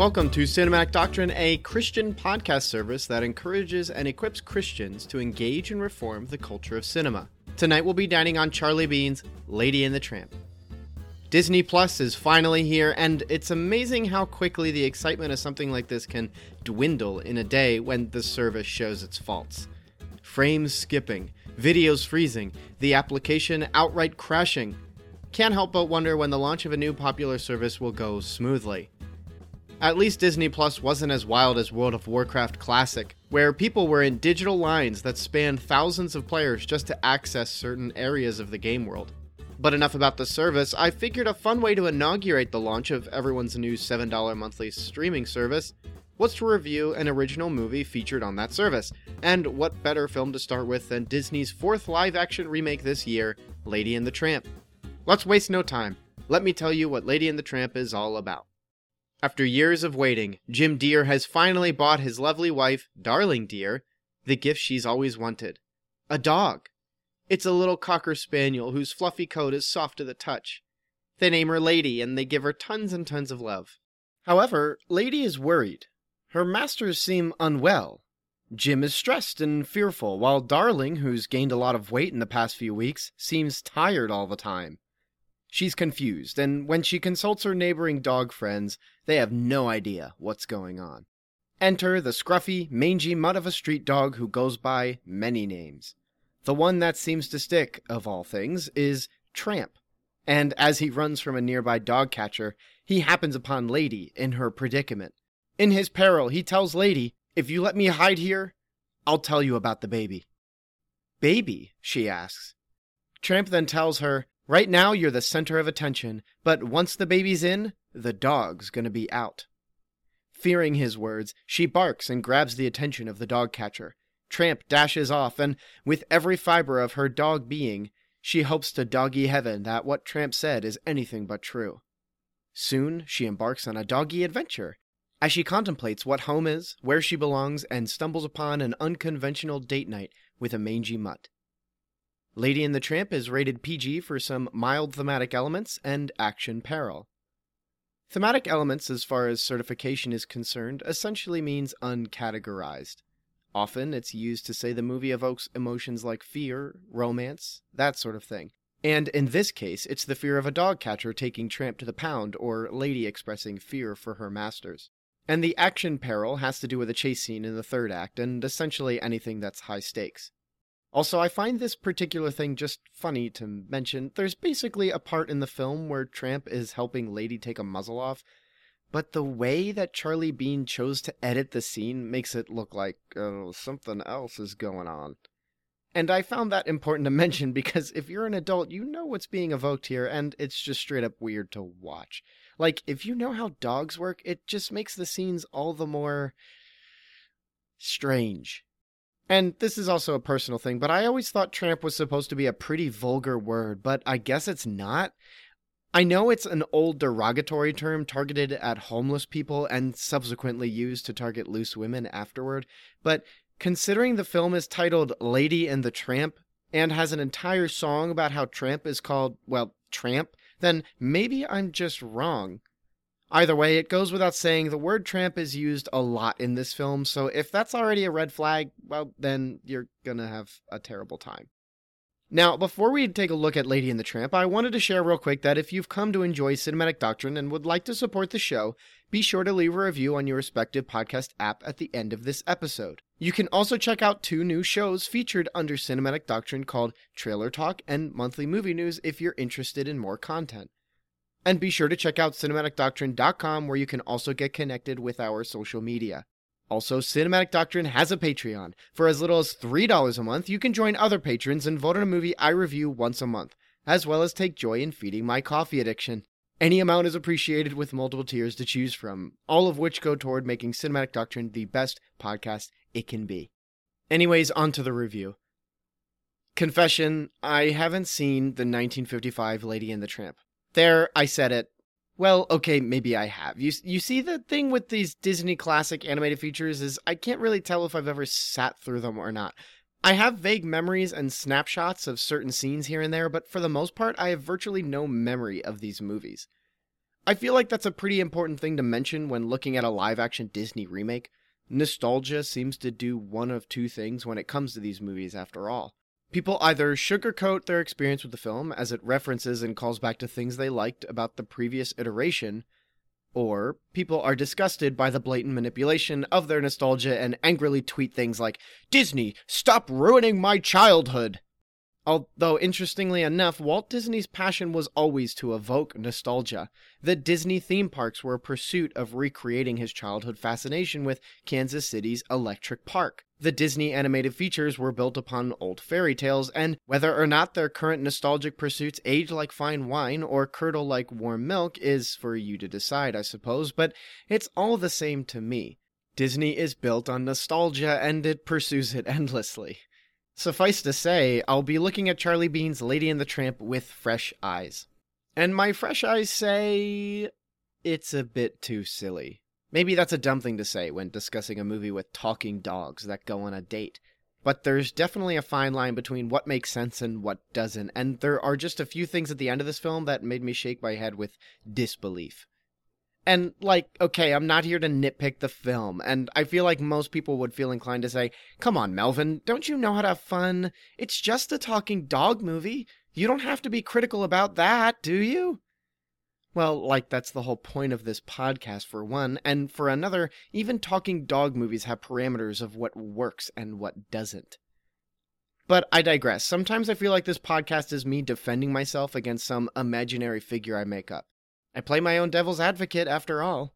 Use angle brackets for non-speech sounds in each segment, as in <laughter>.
Welcome to Cinematic Doctrine, a Christian podcast service that encourages and equips Christians to engage and reform the culture of cinema. Tonight we'll be dining on Charlie Bean's Lady and the Tramp. Disney Plus is finally here, and it's amazing how quickly the excitement of something like this can dwindle in a day when the service shows its faults. Frames skipping, videos freezing, the application outright crashing. Can't help but wonder when the launch of a new popular service will go smoothly. At least Disney Plus wasn't as wild as World of Warcraft Classic, where people were in digital lines that spanned thousands of players just to access certain areas of the game world. But enough about the service, I figured a fun way to inaugurate the launch of everyone's new $7 monthly streaming service was to review an original movie featured on that service. And what better film to start with than Disney's fourth live action remake this year, Lady and the Tramp? Let's waste no time. Let me tell you what Lady and the Tramp is all about. After years of waiting, Jim Dear has finally bought his lovely wife, Darling Dear, the gift she's always wanted a dog. It's a little cocker spaniel whose fluffy coat is soft to the touch. They name her Lady and they give her tons and tons of love. However, Lady is worried. Her masters seem unwell. Jim is stressed and fearful, while Darling, who's gained a lot of weight in the past few weeks, seems tired all the time. She's confused, and when she consults her neighboring dog friends, they have no idea what's going on. Enter the scruffy, mangy mutt of a street dog who goes by many names. The one that seems to stick, of all things, is Tramp. And as he runs from a nearby dog catcher, he happens upon Lady in her predicament. In his peril, he tells Lady, If you let me hide here, I'll tell you about the baby. Baby? she asks. Tramp then tells her, Right now, you're the center of attention, but once the baby's in, the dog's gonna be out. Fearing his words, she barks and grabs the attention of the dog catcher. Tramp dashes off, and with every fiber of her dog being, she hopes to doggy heaven that what Tramp said is anything but true. Soon, she embarks on a doggy adventure. As she contemplates what home is, where she belongs, and stumbles upon an unconventional date night with a mangy mutt. Lady and the Tramp is rated PG for some mild thematic elements and action peril. Thematic elements, as far as certification is concerned, essentially means uncategorized. Often it's used to say the movie evokes emotions like fear, romance, that sort of thing. And in this case, it's the fear of a dog catcher taking Tramp to the pound or Lady expressing fear for her masters. And the action peril has to do with a chase scene in the third act and essentially anything that's high stakes. Also, I find this particular thing just funny to mention. There's basically a part in the film where Tramp is helping Lady take a muzzle off, but the way that Charlie Bean chose to edit the scene makes it look like oh, something else is going on. And I found that important to <laughs> mention because if you're an adult, you know what's being evoked here, and it's just straight up weird to watch. Like, if you know how dogs work, it just makes the scenes all the more strange. And this is also a personal thing, but I always thought tramp was supposed to be a pretty vulgar word, but I guess it's not. I know it's an old derogatory term targeted at homeless people and subsequently used to target loose women afterward, but considering the film is titled Lady and the Tramp and has an entire song about how Tramp is called, well, Tramp, then maybe I'm just wrong. Either way, it goes without saying the word tramp is used a lot in this film, so if that's already a red flag, well, then you're gonna have a terrible time. Now, before we take a look at Lady and the Tramp, I wanted to share real quick that if you've come to enjoy Cinematic Doctrine and would like to support the show, be sure to leave a review on your respective podcast app at the end of this episode. You can also check out two new shows featured under Cinematic Doctrine called Trailer Talk and Monthly Movie News if you're interested in more content. And be sure to check out cinematicdoctrine.com where you can also get connected with our social media. Also, Cinematic Doctrine has a Patreon. For as little as $3 a month, you can join other patrons and vote on a movie I review once a month, as well as take joy in feeding my coffee addiction. Any amount is appreciated with multiple tiers to choose from, all of which go toward making Cinematic Doctrine the best podcast it can be. Anyways, on to the review. Confession I haven't seen the 1955 Lady and the Tramp. There, I said it. Well, okay, maybe I have. You you see the thing with these Disney classic animated features is I can't really tell if I've ever sat through them or not. I have vague memories and snapshots of certain scenes here and there, but for the most part, I have virtually no memory of these movies. I feel like that's a pretty important thing to mention when looking at a live action Disney remake. Nostalgia seems to do one of two things when it comes to these movies, after all. People either sugarcoat their experience with the film as it references and calls back to things they liked about the previous iteration, or people are disgusted by the blatant manipulation of their nostalgia and angrily tweet things like, Disney, stop ruining my childhood! Although, interestingly enough, Walt Disney's passion was always to evoke nostalgia. The Disney theme parks were a pursuit of recreating his childhood fascination with Kansas City's Electric Park. The Disney animated features were built upon old fairy tales, and whether or not their current nostalgic pursuits age like fine wine or curdle like warm milk is for you to decide, I suppose, but it's all the same to me. Disney is built on nostalgia and it pursues it <laughs> endlessly. Suffice to say, I'll be looking at Charlie Bean's Lady and the Tramp with fresh eyes. And my fresh eyes say it's a bit too silly. Maybe that's a dumb thing to say when discussing a movie with talking dogs that go on a date. But there's definitely a fine line between what makes sense and what doesn't, and there are just a few things at the end of this film that made me shake my head with disbelief. And, like, okay, I'm not here to nitpick the film, and I feel like most people would feel inclined to say, Come on, Melvin, don't you know how to have fun? It's just a talking dog movie. You don't have to be critical about that, do you? Well, like, that's the whole point of this podcast, for one, and for another, even talking dog movies have parameters of what works and what doesn't. But I digress. Sometimes I feel like this podcast is me defending myself against some imaginary figure I make up. I play my own devil's advocate after all.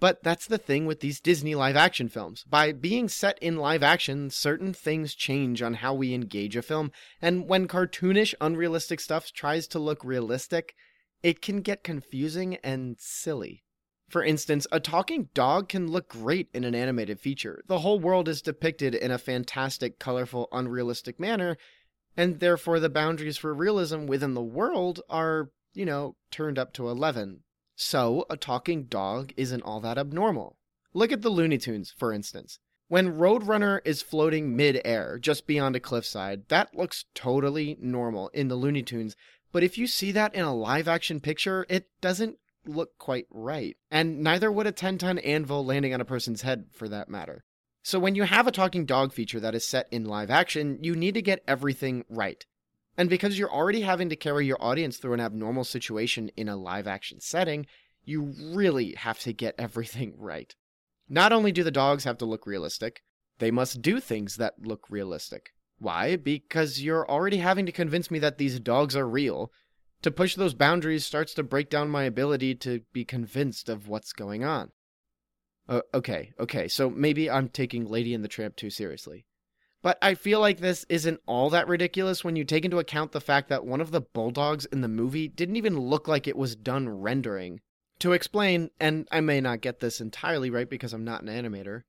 But that's the thing with these Disney live action films. By being set in live action, certain things change on how we engage a film, and when cartoonish, unrealistic stuff tries to look realistic, it can get confusing and silly. For instance, a talking dog can look great in an animated feature. The whole world is depicted in a fantastic, colorful, unrealistic manner, and therefore the boundaries for realism within the world are you know, turned up to 11. So, a talking dog isn't all that abnormal. Look at the Looney Tunes, for instance. When Roadrunner is floating mid-air just beyond a cliffside, that looks totally normal in the Looney Tunes, but if you see that in a live-action picture, it doesn't look quite right. And neither would a 10-ton anvil landing on a person's head, for that matter. So when you have a talking dog feature that is set in live action, you need to get everything right. And because you're already having to carry your audience through an abnormal situation in a live action setting, you really have to get <laughs> everything right. Not only do the dogs have to look realistic, they must do things that look realistic. Why? Because you're already having to convince me that these dogs are real. To push those boundaries starts to break down my ability to be convinced of what's going on. Uh, okay, okay, so maybe I'm taking Lady and the Tramp too seriously. But I feel like this isn't all that ridiculous when you take into account the fact that one of the bulldogs in the movie didn't even look like it was done rendering. To explain, and I may not get this entirely right because I'm not an animator,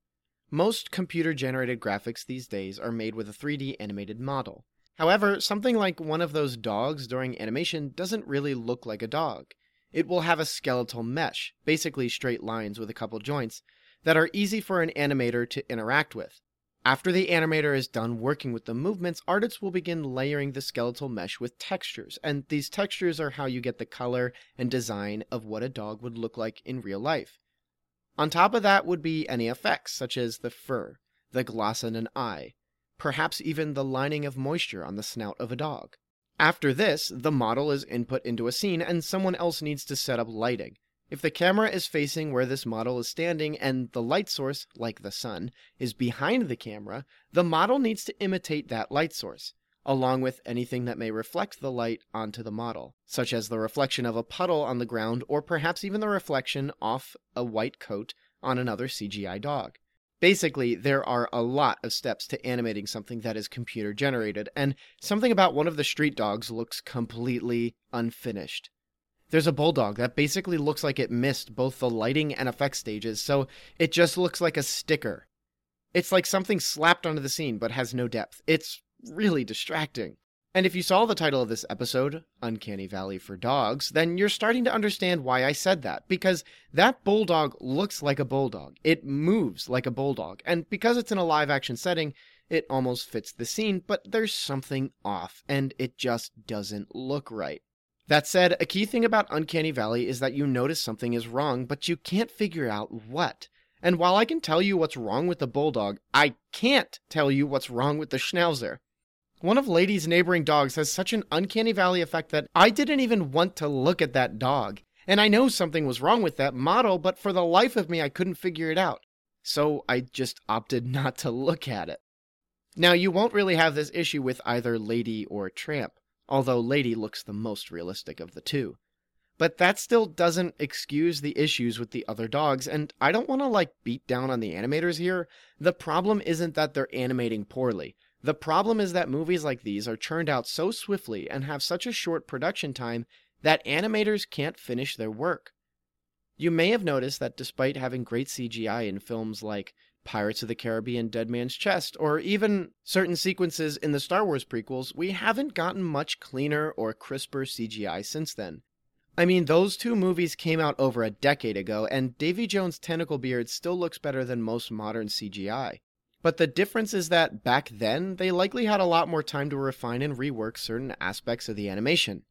most computer generated graphics these days are made with a 3D animated model. However, something like one of those dogs during animation doesn't really look like a dog. It will have a skeletal mesh, basically straight lines with a couple joints, that are easy for an animator to interact with. After the animator is done working with the movements, artists will begin layering the skeletal mesh with textures, and these textures are how you get the color and design of what a dog would look like in real life. On top of that would be any effects, such as the fur, the gloss in an eye, perhaps even the lining of moisture on the snout of a dog. After this, the model is input into a scene and someone else needs to set up lighting. If the camera is facing where this model is standing and the light source, like the sun, is behind the camera, the model needs to imitate that light source, along with anything that may reflect the light onto the model, such as the reflection of a puddle on the ground or perhaps even the reflection off a white coat on another CGI dog. Basically, there are a lot of steps to animating something that is computer generated, and something about one of the street dogs looks completely unfinished. There's a bulldog that basically looks like it missed both the lighting and effect stages, so it just looks like a sticker. It's like something slapped onto the scene but has no depth. It's really distracting. And if you saw the title of this episode, Uncanny Valley for Dogs, then you're starting to understand why I said that. Because that bulldog looks like a bulldog. It moves like a bulldog. And because it's in a live action setting, it almost fits the scene, but there's something off, and it just doesn't look right. That said, a key thing about Uncanny Valley is that you notice something is wrong, but you can't figure out what. And while I can tell you what's wrong with the bulldog, I can't tell you what's wrong with the schnauzer. One of Lady's neighboring dogs has such an uncanny valley effect that I didn't even want to look at that dog. And I know something was wrong with that model, but for the life of me, I couldn't figure it out. So I just opted <laughs> not to look at it. Now, you won't really have this issue with either Lady or Tramp, although Lady looks the most realistic of the two. But that still doesn't excuse the issues with the other dogs, and I don't want to like beat down on the animators here. The problem isn't that they're animating poorly. The problem is that movies like these are churned out so swiftly and have such a short production time that animators can't finish their work. You may have noticed that despite having great CGI in films like Pirates of the Caribbean Dead Man's Chest, or even certain sequences in the Star Wars prequels, we haven't gotten much cleaner or crisper CGI since then. I mean, those two movies came out over a decade ago, and Davy Jones' tentacle beard still looks better than most modern CGI. But the difference is that back then, they likely had a lot more time to refine and rework certain aspects of the animation.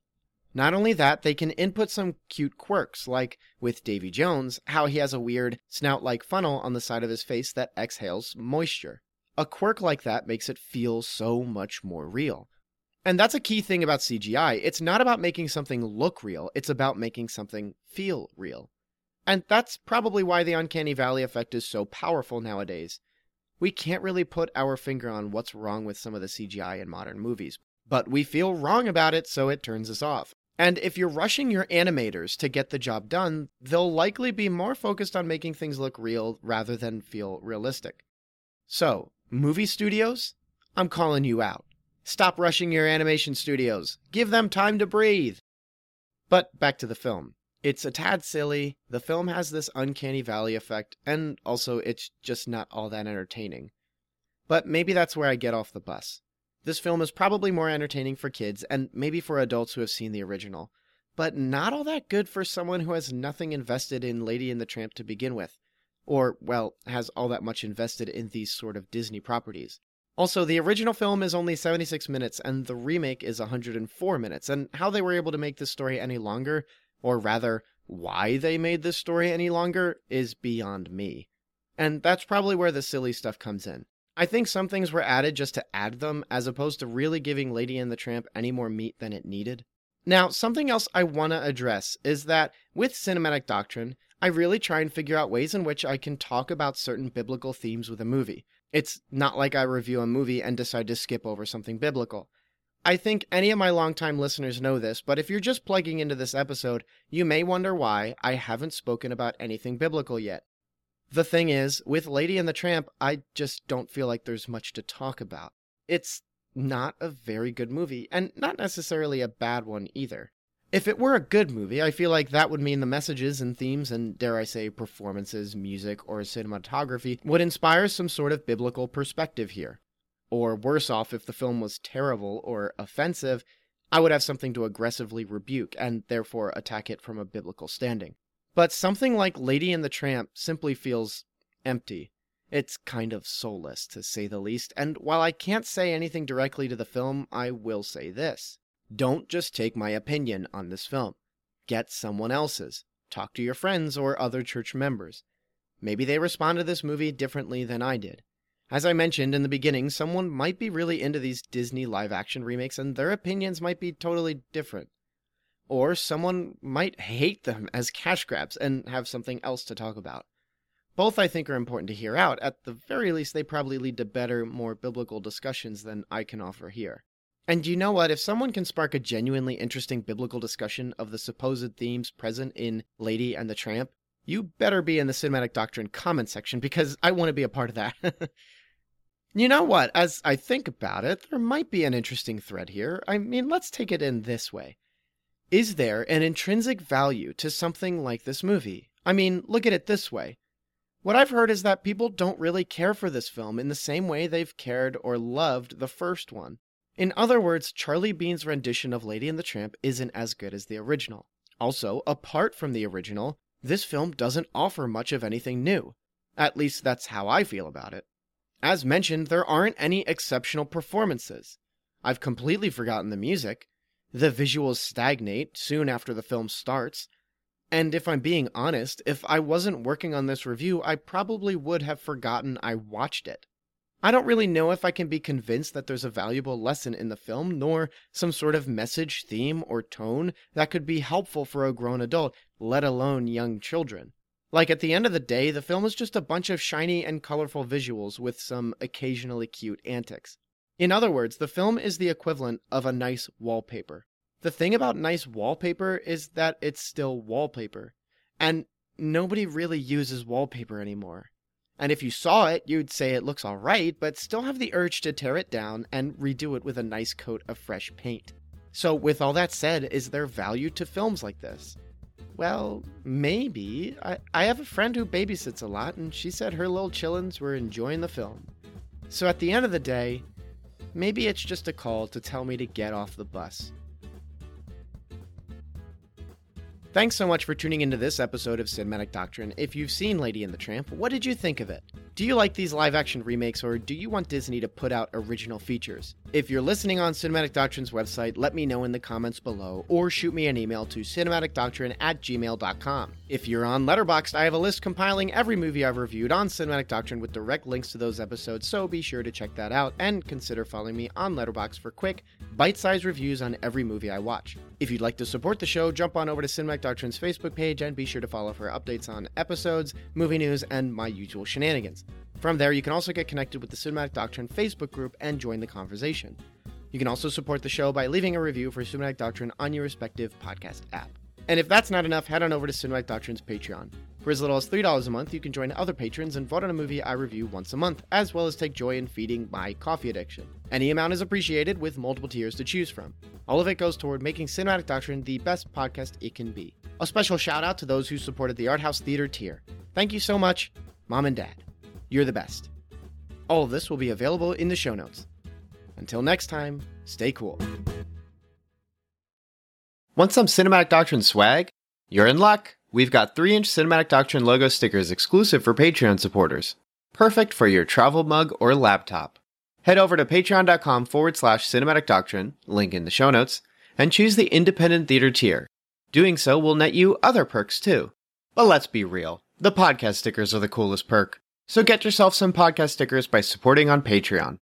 Not only that, they can input some cute quirks, like with Davy Jones, how he has a weird snout like funnel on the side of his face that exhales moisture. A quirk like that makes it feel so much more real. And that's a key thing about CGI. It's not about making something look real, it's about making something feel real. And that's probably why the Uncanny Valley effect is so powerful nowadays we can't really put our finger on what's wrong with some of the CGI in modern movies, but we feel wrong about it, so it turns us off. And if you're rushing your animators to get the job done, they'll likely be more focused on making things look real rather than feel realistic. So, movie studios, I'm calling you out. Stop rushing your animation studios. Give them time to breathe. But back to the film. It's a tad silly. The film has this uncanny valley effect, and also it's just not all that entertaining. But maybe that's where I get off the bus. This film is probably more entertaining for kids, and maybe for adults who have seen the original, but not all that good for someone who has nothing invested in Lady and the Tramp to begin with, or, well, has all that much invested in these sort of Disney properties. Also, the original film is only 76 minutes, and the remake is 104 minutes, and how they were able to make this story any longer or rather, why they made this story any longer, is beyond me. And that's probably where the silly stuff comes in. I think some things were added just to add them, as opposed to really giving Lady and the Tramp any more meat than it needed. Now, something else I want to address is that with cinematic doctrine, I really try and figure out ways in which I can talk about certain biblical themes with a movie. It's not like I review a movie and decide to skip over something biblical. I think any of my longtime listeners know this, but if you're just plugging into this episode, you may wonder why I haven't spoken about anything biblical yet. The thing is, with Lady and the Tramp, I just don't feel like there's much to talk about. It's not a very good movie, and not necessarily a bad one either. If it were a good movie, I feel like that would mean the messages and themes and, dare I say, performances, music, or cinematography would inspire some sort of biblical perspective here. Or worse off, if the film was terrible or offensive, I would have something to aggressively rebuke and therefore attack it from a biblical standing. But something like Lady and the Tramp simply feels empty. It's kind of soulless, to say the least, and while I can't say anything directly to the film, I will say this. Don't just take my opinion on this film. Get someone else's. Talk to your friends or other church members. Maybe they respond to this movie differently than I did. As I mentioned in the beginning, someone might be really into these Disney live action remakes and their opinions might be totally different. Or someone might hate them as cash grabs and have something else to talk about. Both I think are important to hear out. At the very least, they probably lead to better, more biblical discussions than I can offer here. And you know what? If someone can spark a genuinely interesting biblical discussion of the supposed themes present in Lady and the Tramp, you better be in the Cinematic Doctrine comment section because I want to be a part of that. <laughs> You know what? As I think about it, there might be an interesting thread here. I mean, let's take it in this way. Is there an intrinsic value to something like this movie? I mean, look at it this way. What I've heard is that people don't really care for this film in the same way they've cared or loved the first one. In other words, Charlie Bean's rendition of Lady and the Tramp isn't as good as the original. Also, apart from the original, this film doesn't offer much of anything new. At least that's how I feel about it. As mentioned, there aren't any exceptional performances. I've completely forgotten the music. The visuals stagnate soon after the film starts, and if I'm being honest, if I wasn't working on this review, I probably would have forgotten I watched it. I don't really know if I can be convinced that there's a valuable lesson in the film, nor some sort of message, theme, or tone that could be helpful for a grown adult, let alone young children. Like, at the end of the day, the film is just a bunch of shiny and colorful visuals with some occasionally cute antics. In other words, the film is the equivalent of a nice wallpaper. The thing about nice wallpaper is that it's still wallpaper. And nobody really uses wallpaper anymore. And if you saw it, you'd say it looks alright, but still have the urge to tear it down and redo it with a nice coat of fresh paint. So, with all that said, is there value to films like this? Well, maybe. I, I have a friend who babysits a lot, and she said her little chillins were enjoying the film. So, at the end of the day, maybe it's just a call to tell me to get off the bus. Thanks so much for tuning into this episode of Cinematic Doctrine. If you've seen Lady and the Tramp, what did you think of it? Do you like these live action remakes or do you want Disney to put out original features? If you're listening on Cinematic Doctrine's website, let me know in the comments below or shoot me an email to cinematicdoctrine at gmail.com. If you're on Letterboxd, I have a list compiling every movie I've reviewed on Cinematic Doctrine with direct links to those episodes, so be sure to check that out and consider following me on Letterboxd for quick, bite-sized reviews on every movie I watch. If you'd like to support the show, jump on over to Cinematic Doctrine's Facebook page and be sure to follow for updates on episodes, movie news, and my usual shenanigans. From there, you can also get connected with the Cinematic Doctrine Facebook group and join the conversation. You can also support the show by leaving a review for Cinematic Doctrine on your respective podcast app. And if that's not enough, head on over to Cinematic Doctrine's Patreon. For as little as $3 a month, you can join other patrons and vote on a movie I review once a month, as well as take joy in feeding my coffee addiction. Any amount is appreciated with multiple tiers to choose from. All of it goes toward making Cinematic Doctrine the best podcast it can be. A special shout out to those who supported the Art House Theater tier. Thank you so much, Mom and Dad. You're the best. All of this will be available in the show notes. Until next time, stay cool. Want some Cinematic Doctrine swag? You're in luck. We've got 3 inch Cinematic Doctrine logo stickers exclusive for Patreon supporters. Perfect for your travel mug or laptop. Head over to patreon.com forward slash cinematic doctrine, link in the show notes, and choose the independent theater tier. Doing so will net you other perks too. But let's be real, the podcast stickers are the coolest perk. So get yourself some podcast stickers by supporting on Patreon.